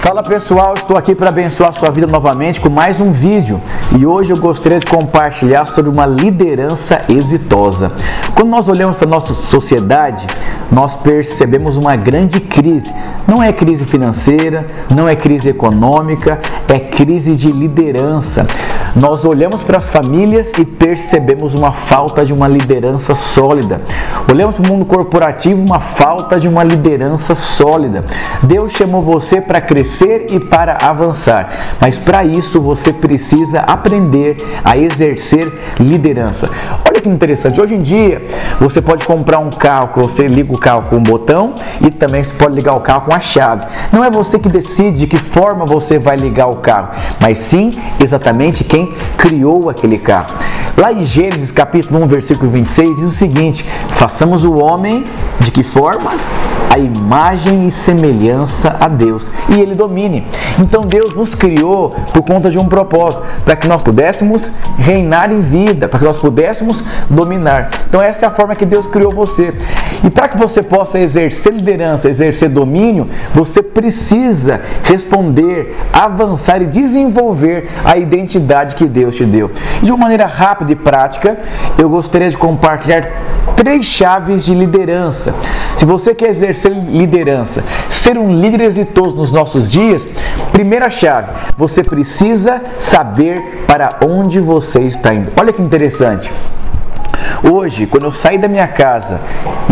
Fala pessoal, estou aqui para abençoar sua vida novamente com mais um vídeo e hoje eu gostaria de compartilhar sobre uma liderança exitosa. Quando nós olhamos para a nossa sociedade, nós percebemos uma grande crise. Não é crise financeira, não é crise econômica, é crise de liderança. Nós olhamos para as famílias e percebemos uma falta de uma liderança sólida. Olhamos para o mundo corporativo, uma falta de uma liderança sólida. Deus chamou você para crescer e para avançar, mas para isso você precisa aprender a exercer liderança. Olha que interessante, hoje em dia você pode comprar um carro você liga o carro com um botão e também você pode ligar o carro com a chave. Não é você que decide de que forma você vai ligar o carro, mas sim exatamente quem quem criou aquele carro. Lá em Gênesis capítulo 1, versículo 26, diz o seguinte: façamos o homem de que forma? A imagem e semelhança a Deus e ele domine. Então Deus nos criou por conta de um propósito, para que nós pudéssemos reinar em vida, para que nós pudéssemos dominar. Então essa é a forma que Deus criou você. E para que você possa exercer liderança, exercer domínio, você precisa responder, avançar e desenvolver a identidade que Deus te deu. De uma maneira rápida prática, eu gostaria de compartilhar três chaves de liderança. Se você quer exercer liderança, ser um líder exitoso nos nossos dias, primeira chave, você precisa saber para onde você está indo. Olha que interessante. Hoje, quando eu saí da minha casa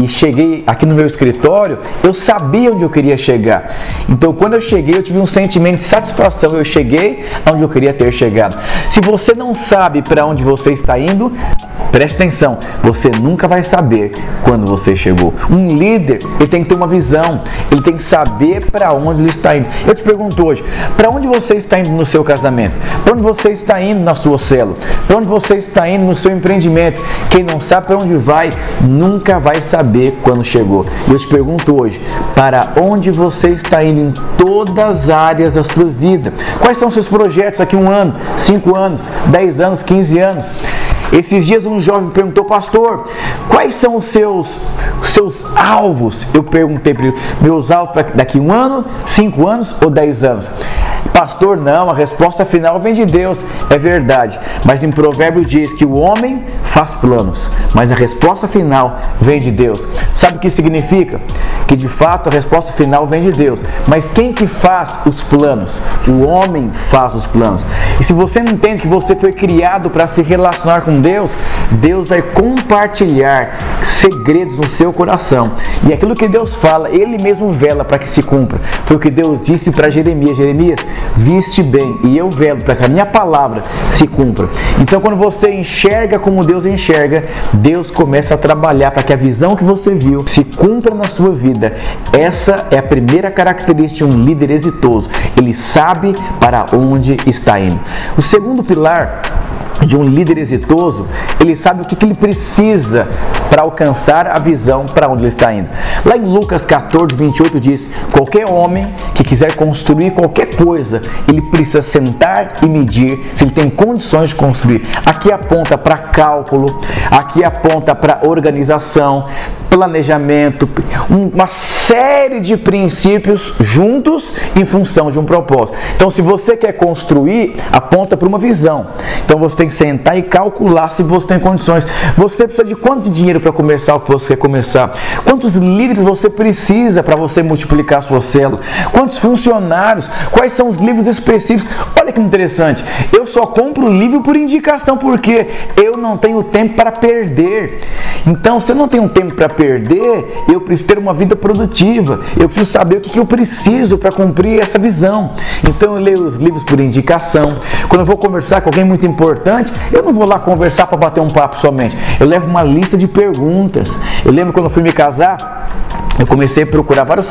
e cheguei aqui no meu escritório, eu sabia onde eu queria chegar. Então, quando eu cheguei, eu tive um sentimento de satisfação. Eu cheguei onde eu queria ter chegado. Se você não sabe para onde você está indo, Preste atenção, você nunca vai saber quando você chegou. Um líder, ele tem que ter uma visão, ele tem que saber para onde ele está indo. Eu te pergunto hoje, para onde você está indo no seu casamento? Para onde você está indo na sua célula? Para onde você está indo no seu empreendimento? Quem não sabe para onde vai, nunca vai saber quando chegou. Eu te pergunto hoje, para onde você está indo em todas as áreas da sua vida? Quais são seus projetos aqui um ano, cinco anos, dez anos, quinze anos? Esses dias um jovem perguntou, pastor, quais são os seus, os seus alvos? Eu perguntei para ele, meus alvos daqui um ano, cinco anos ou dez anos? Pastor, não, a resposta final vem de Deus, é verdade. Mas em provérbio diz que o homem faz planos, mas a resposta final vem de Deus. Sabe o que significa? Que de fato a resposta final vem de Deus. Mas quem que faz os planos? O homem faz os planos. E se você não entende que você foi criado para se relacionar com Deus, Deus vai compartilhar segredos no seu coração. E aquilo que Deus fala, Ele mesmo vela para que se cumpra. Foi o que Deus disse para Jeremias: Jeremias, viste bem, e eu velo para que a minha palavra se cumpra. Então, quando você enxerga como Deus enxerga, Deus começa a trabalhar para que a visão que você viu se cumpra na sua vida. Essa é a primeira característica de um líder exitoso. Ele sabe para onde está indo. O segundo pilar de um líder exitoso, ele sabe o que, que ele precisa para alcançar a visão para onde ele está indo. Lá em Lucas 14, 28 diz: qualquer homem que quiser construir qualquer coisa, ele precisa sentar e medir se ele tem condições de construir. Aqui aponta para cálculo, aqui aponta para organização, planejamento, uma série de princípios juntos em função de um propósito. Então, se você quer construir, aponta para uma visão. Então, você tem que sentar e calcular se você tem condições. Você precisa de quanto dinheiro para começar o que você quer começar? Quantos líderes você precisa para você multiplicar a sua célula? Quantos funcionários? Quais são os livros específicos? Olha que interessante. Eu só compro livro por indicação porque eu não tenho tempo para perder. Então, se eu não tenho tempo para perder, eu preciso ter uma vida produtiva. Eu preciso saber o que eu preciso para cumprir essa visão. Então, eu leio os livros por indicação. Quando eu vou conversar com alguém muito importante, eu não vou lá conversar para bater um papo somente. Eu levo uma lista de perguntas. Eu lembro quando eu fui me casar, eu comecei a procurar vários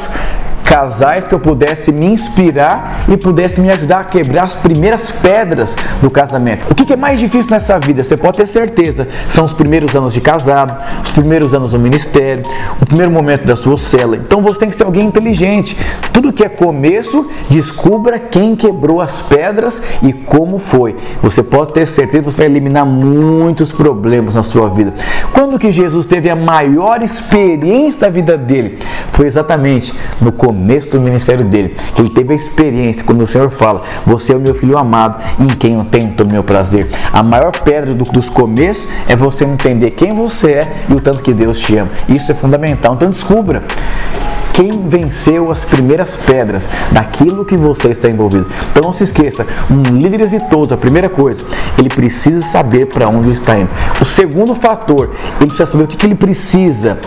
casais que eu pudesse me inspirar e pudesse me ajudar a quebrar as primeiras pedras do casamento. O que é mais difícil nessa vida? Você pode ter certeza, são os primeiros anos de casado, os primeiros anos do ministério, o primeiro momento da sua cela. Então você tem que ser alguém inteligente. Tudo que é começo, descubra quem quebrou as pedras e como foi. Você pode ter certeza que você vai eliminar muitos problemas na sua vida. Quando que Jesus teve a maior experiência da vida dele? Foi exatamente no começo começo do ministério dele. Ele teve a experiência quando o Senhor fala: Você é o meu filho amado, em quem eu tenho todo o meu prazer. A maior pedra do, dos começos é você entender quem você é e o tanto que Deus te ama. Isso é fundamental. Então descubra quem venceu as primeiras pedras daquilo que você está envolvido. Então não se esqueça, um líder exitoso, a primeira coisa, ele precisa saber para onde está indo. O segundo fator, ele precisa saber o que, que ele precisa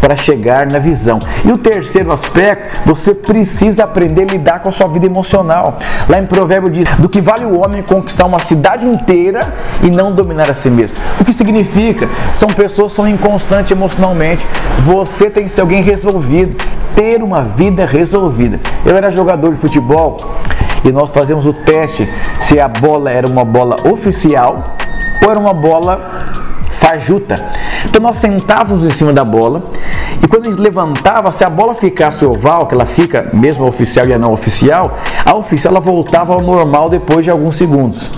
para chegar na visão. E o terceiro aspecto, você precisa aprender a lidar com a sua vida emocional. Lá em Provérbio diz: do que vale o homem conquistar uma cidade inteira e não dominar a si mesmo. O que significa? São pessoas que são inconstantes emocionalmente. Você tem que ser alguém resolvido, ter uma vida resolvida. Eu era jogador de futebol e nós fazemos o teste se a bola era uma bola oficial ou era uma bola fajuta. Então nós sentávamos em cima da bola e quando a gente levantava, se a bola ficasse oval, que ela fica mesmo a oficial e a não oficial, a oficial ela voltava ao normal depois de alguns segundos.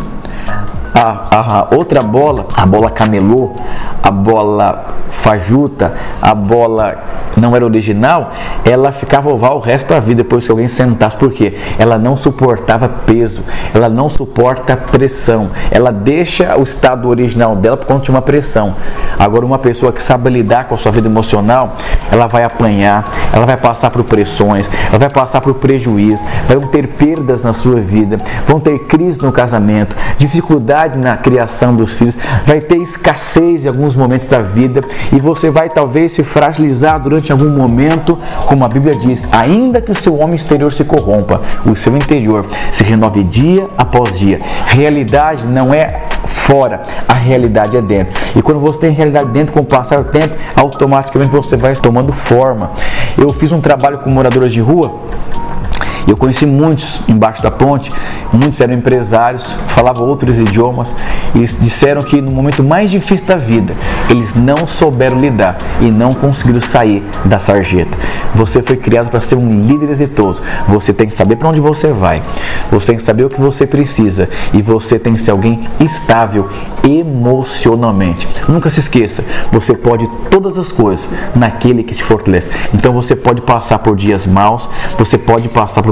A, a, outra bola, a bola camelô, a bola fajuta, a bola não era original, ela ficava oval o resto da vida depois que alguém sentasse. Por quê? Ela não suportava peso, ela não suporta pressão, ela deixa o estado original dela por conta de uma pressão. Agora, uma pessoa que sabe lidar com a sua vida emocional, ela vai apanhar, ela vai passar por pressões, ela vai passar por prejuízo, vão ter perdas na sua vida, vão ter crise no casamento, dificuldade na criação dos filhos, vai ter escassez em alguns momentos da vida e você vai talvez se fragilizar durante algum momento, como a Bíblia diz, ainda que o seu homem exterior se corrompa, o seu interior se renove dia após dia. Realidade não é fora, a realidade é dentro. E quando você tem realidade dentro, com o passar do tempo, automaticamente você vai tomando forma. Eu fiz um trabalho com moradores de rua eu conheci muitos embaixo da ponte, muitos eram empresários, falavam outros idiomas e disseram que no momento mais difícil da vida, eles não souberam lidar e não conseguiram sair da sarjeta. Você foi criado para ser um líder exitoso. Você tem que saber para onde você vai. Você tem que saber o que você precisa e você tem que ser alguém estável emocionalmente. Nunca se esqueça, você pode todas as coisas naquele que te fortalece. Então você pode passar por dias maus, você pode passar por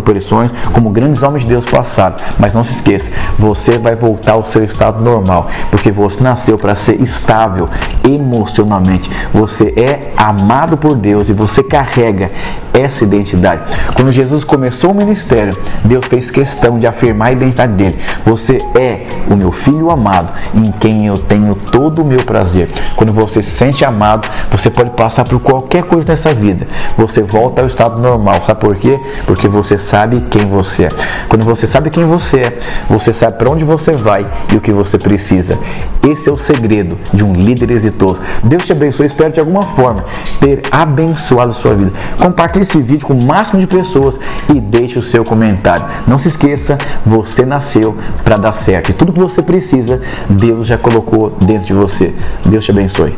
como grandes homens de Deus passaram. Mas não se esqueça, você vai voltar ao seu estado normal, porque você nasceu para ser estável emocionalmente. Você é amado por Deus e você carrega essa identidade. Quando Jesus começou o ministério, Deus fez questão de afirmar a identidade dele. Você é o meu filho amado, em quem eu tenho todo o meu prazer. Quando você se sente amado, você pode passar por qualquer coisa nessa vida. Você volta ao estado normal. Sabe por quê? Porque você sabe quem você é. Quando você sabe quem você é, você sabe para onde você vai e o que você precisa. Esse é o segredo de um líder exitoso. Deus te abençoe, espero de alguma forma ter abençoado a sua vida. Compartilhe esse vídeo com o máximo de pessoas e deixe o seu comentário. Não se esqueça, você nasceu para dar certo. E tudo que você precisa, Deus já colocou dentro de você. Deus te abençoe.